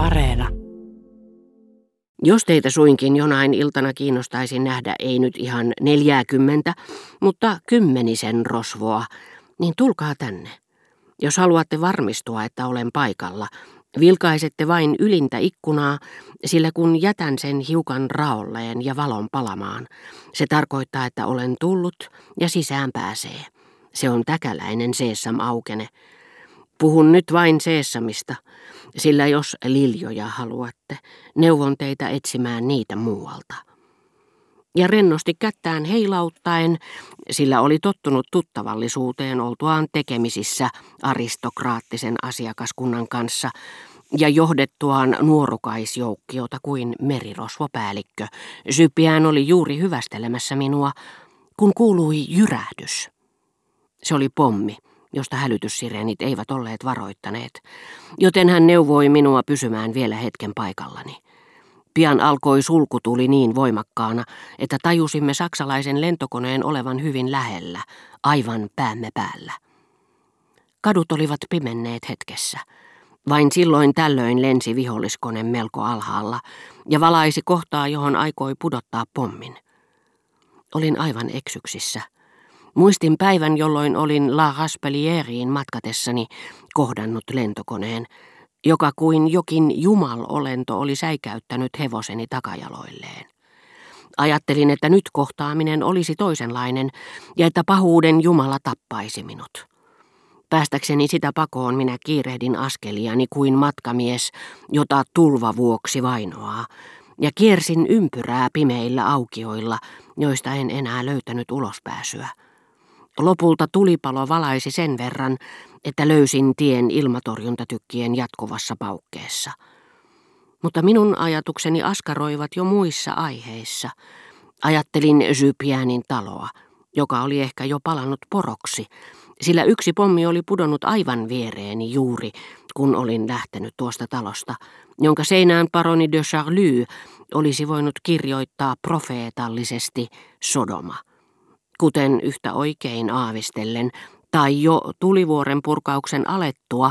Areena. Jos teitä suinkin jonain iltana kiinnostaisi nähdä ei nyt ihan neljääkymmentä, mutta kymmenisen rosvoa, niin tulkaa tänne. Jos haluatte varmistua, että olen paikalla, vilkaisette vain ylintä ikkunaa, sillä kun jätän sen hiukan raolleen ja valon palamaan, se tarkoittaa, että olen tullut ja sisään pääsee. Se on täkäläinen seessam aukene. Puhun nyt vain seessamista, sillä jos liljoja haluatte, neuvon teitä etsimään niitä muualta. Ja rennosti kättään heilauttaen, sillä oli tottunut tuttavallisuuteen oltuaan tekemisissä aristokraattisen asiakaskunnan kanssa ja johdettuaan nuorukaisjoukkiota kuin merirosvopäällikkö. Sypiään oli juuri hyvästelemässä minua, kun kuului jyrähdys. Se oli pommi josta hälytyssireenit eivät olleet varoittaneet, joten hän neuvoi minua pysymään vielä hetken paikallani. Pian alkoi sulkutuli niin voimakkaana, että tajusimme saksalaisen lentokoneen olevan hyvin lähellä, aivan päämme päällä. Kadut olivat pimenneet hetkessä. Vain silloin tällöin lensi viholliskone melko alhaalla ja valaisi kohtaa, johon aikoi pudottaa pommin. Olin aivan eksyksissä. Muistin päivän, jolloin olin La Raspellieriin matkatessani kohdannut lentokoneen, joka kuin jokin jumalolento oli säikäyttänyt hevoseni takajaloilleen. Ajattelin, että nyt kohtaaminen olisi toisenlainen ja että pahuuden Jumala tappaisi minut. Päästäkseni sitä pakoon minä kiirehdin askeliani kuin matkamies, jota tulva vuoksi vainoaa, ja kiersin ympyrää pimeillä aukioilla, joista en enää löytänyt ulospääsyä. Lopulta tulipalo valaisi sen verran, että löysin tien ilmatorjuntatykkien jatkuvassa paukkeessa. Mutta minun ajatukseni askaroivat jo muissa aiheissa. Ajattelin Zypianin taloa, joka oli ehkä jo palannut poroksi, sillä yksi pommi oli pudonnut aivan viereeni juuri, kun olin lähtenyt tuosta talosta, jonka seinään paroni de Charlie olisi voinut kirjoittaa profeetallisesti Sodoma kuten yhtä oikein aavistellen, tai jo tulivuoren purkauksen alettua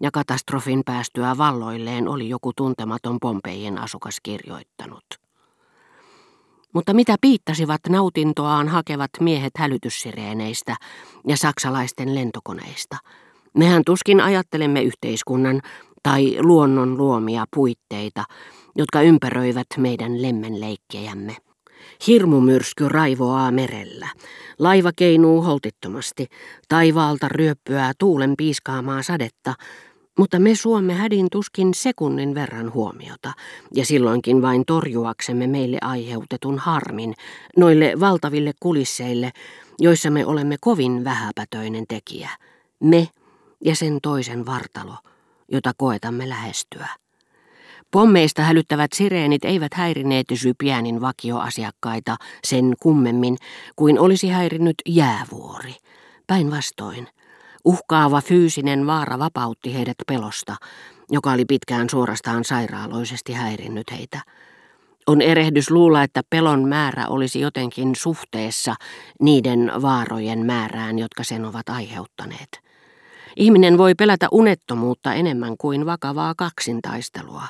ja katastrofin päästyä valloilleen oli joku tuntematon Pompeijin asukas kirjoittanut. Mutta mitä piittasivat nautintoaan hakevat miehet hälytyssireeneistä ja saksalaisten lentokoneista? Mehän tuskin ajattelemme yhteiskunnan tai luonnon luomia puitteita, jotka ympäröivät meidän lemmenleikkejämme. Hirmumyrsky raivoaa merellä. Laiva keinuu holtittomasti. Taivaalta ryöppyää tuulen piiskaamaa sadetta, mutta me suomme hädin tuskin sekunnin verran huomiota, ja silloinkin vain torjuaksemme meille aiheutetun harmin noille valtaville kulisseille, joissa me olemme kovin vähäpätöinen tekijä. Me ja sen toisen vartalo, jota koetamme lähestyä. Pommeista hälyttävät sireenit eivät häirineet Sypiänin vakioasiakkaita sen kummemmin kuin olisi häirinnyt jäävuori. Päinvastoin, uhkaava fyysinen vaara vapautti heidät pelosta, joka oli pitkään suorastaan sairaaloisesti häirinnyt heitä. On erehdys luulla, että pelon määrä olisi jotenkin suhteessa niiden vaarojen määrään, jotka sen ovat aiheuttaneet. Ihminen voi pelätä unettomuutta enemmän kuin vakavaa kaksintaistelua,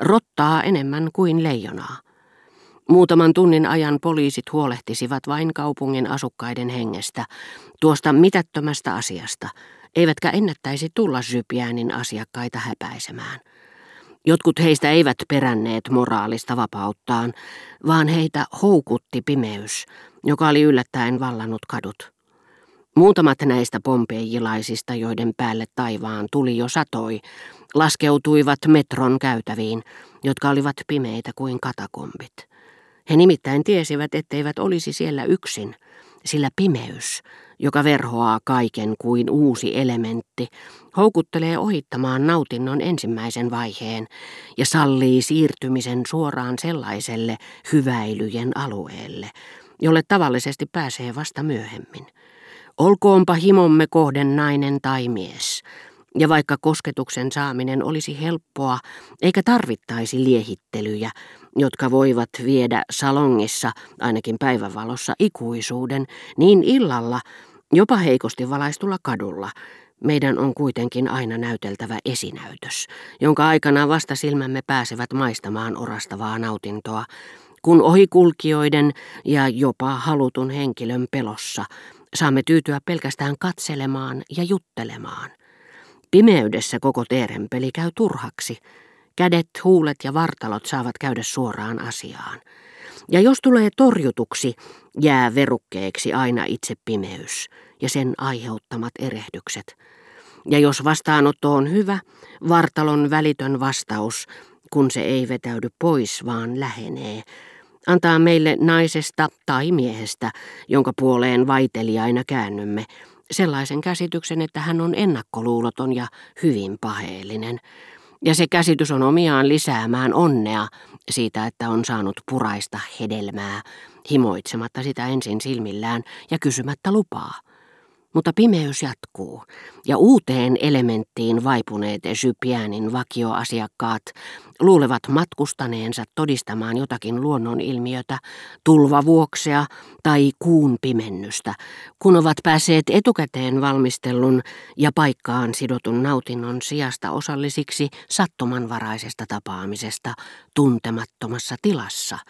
rottaa enemmän kuin leijonaa. Muutaman tunnin ajan poliisit huolehtisivat vain kaupungin asukkaiden hengestä, tuosta mitättömästä asiasta, eivätkä ennättäisi tulla Zypiänin asiakkaita häpäisemään. Jotkut heistä eivät peränneet moraalista vapauttaan, vaan heitä houkutti pimeys, joka oli yllättäen vallannut kadut. Muutamat näistä pompeijilaisista, joiden päälle taivaan tuli jo satoi, laskeutuivat metron käytäviin, jotka olivat pimeitä kuin katakombit. He nimittäin tiesivät, etteivät olisi siellä yksin, sillä pimeys, joka verhoaa kaiken kuin uusi elementti, houkuttelee ohittamaan nautinnon ensimmäisen vaiheen ja sallii siirtymisen suoraan sellaiselle hyväilyjen alueelle, jolle tavallisesti pääsee vasta myöhemmin. Olkoonpa himomme kohden nainen tai mies. Ja vaikka kosketuksen saaminen olisi helppoa, eikä tarvittaisi liehittelyjä, jotka voivat viedä salongissa, ainakin päivänvalossa, ikuisuuden, niin illalla, jopa heikosti valaistulla kadulla, Meidän on kuitenkin aina näyteltävä esinäytös, jonka aikana vasta silmämme pääsevät maistamaan orastavaa nautintoa, kun ohikulkijoiden ja jopa halutun henkilön pelossa saamme tyytyä pelkästään katselemaan ja juttelemaan. Pimeydessä koko teerenpeli käy turhaksi. Kädet, huulet ja vartalot saavat käydä suoraan asiaan. Ja jos tulee torjutuksi, jää verukkeeksi aina itse pimeys ja sen aiheuttamat erehdykset. Ja jos vastaanotto on hyvä, vartalon välitön vastaus, kun se ei vetäydy pois, vaan lähenee, antaa meille naisesta tai miehestä, jonka puoleen vaiteliaina käännymme, sellaisen käsityksen, että hän on ennakkoluuloton ja hyvin paheellinen. Ja se käsitys on omiaan lisäämään onnea siitä, että on saanut puraista hedelmää, himoitsematta sitä ensin silmillään ja kysymättä lupaa. Mutta pimeys jatkuu, ja uuteen elementtiin vaipuneet Sypiänin vakioasiakkaat luulevat matkustaneensa todistamaan jotakin luonnonilmiötä, tulvavuoksea tai kuun pimennystä, kun ovat päässeet etukäteen valmistellun ja paikkaan sidotun nautinnon sijasta osallisiksi sattumanvaraisesta tapaamisesta tuntemattomassa tilassa –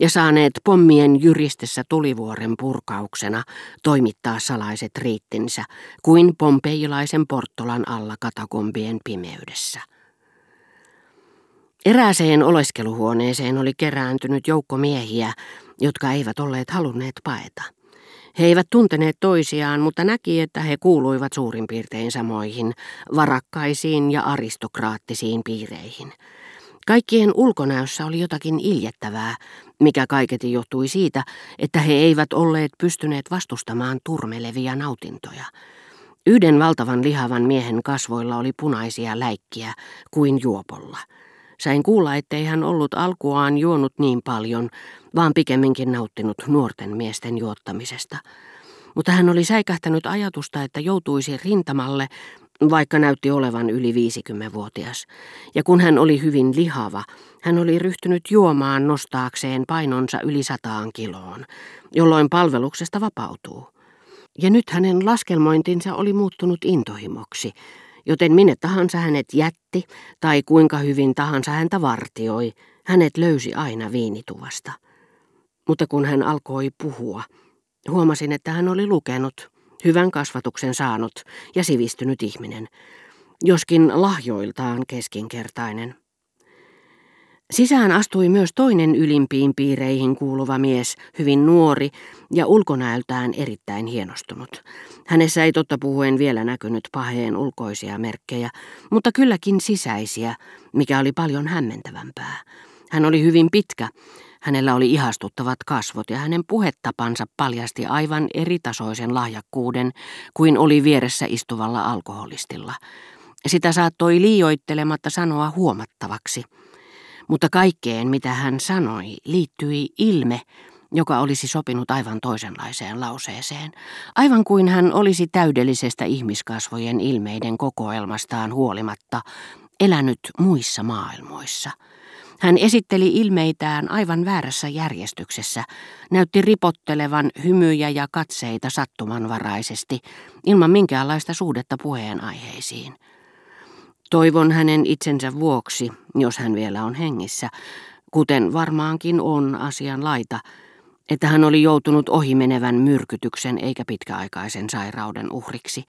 ja saaneet pommien jyristessä tulivuoren purkauksena toimittaa salaiset riittinsä kuin pompeilaisen porttolan alla katakombien pimeydessä. Erääseen oleskeluhuoneeseen oli kerääntynyt joukko miehiä, jotka eivät olleet halunneet paeta. He eivät tunteneet toisiaan, mutta näki, että he kuuluivat suurin piirtein samoihin, varakkaisiin ja aristokraattisiin piireihin. Kaikkien ulkonäössä oli jotakin iljettävää, mikä kaiketi johtui siitä, että he eivät olleet pystyneet vastustamaan turmelevia nautintoja. Yhden valtavan lihavan miehen kasvoilla oli punaisia läikkiä kuin juopolla. Sain kuulla, ettei hän ollut alkuaan juonut niin paljon, vaan pikemminkin nauttinut nuorten miesten juottamisesta. Mutta hän oli säikähtänyt ajatusta, että joutuisi rintamalle vaikka näytti olevan yli 50-vuotias. Ja kun hän oli hyvin lihava, hän oli ryhtynyt juomaan nostaakseen painonsa yli sataan kiloon, jolloin palveluksesta vapautuu. Ja nyt hänen laskelmointinsa oli muuttunut intohimoksi, joten minne tahansa hänet jätti tai kuinka hyvin tahansa häntä vartioi, hänet löysi aina viinituvasta. Mutta kun hän alkoi puhua, huomasin, että hän oli lukenut – hyvän kasvatuksen saanut ja sivistynyt ihminen, joskin lahjoiltaan keskinkertainen. Sisään astui myös toinen ylimpiin piireihin kuuluva mies, hyvin nuori ja ulkonäöltään erittäin hienostunut. Hänessä ei totta puhuen vielä näkynyt paheen ulkoisia merkkejä, mutta kylläkin sisäisiä, mikä oli paljon hämmentävämpää. Hän oli hyvin pitkä, Hänellä oli ihastuttavat kasvot ja hänen puhetapansa paljasti aivan eritasoisen lahjakkuuden kuin oli vieressä istuvalla alkoholistilla. Sitä saattoi liioittelematta sanoa huomattavaksi. Mutta kaikkeen, mitä hän sanoi, liittyi ilme, joka olisi sopinut aivan toisenlaiseen lauseeseen. Aivan kuin hän olisi täydellisestä ihmiskasvojen ilmeiden kokoelmastaan huolimatta elänyt muissa maailmoissa – hän esitteli ilmeitään aivan väärässä järjestyksessä, näytti ripottelevan hymyjä ja katseita sattumanvaraisesti, ilman minkäänlaista suhdetta puheenaiheisiin. Toivon hänen itsensä vuoksi, jos hän vielä on hengissä, kuten varmaankin on asian laita, että hän oli joutunut ohimenevän myrkytyksen eikä pitkäaikaisen sairauden uhriksi.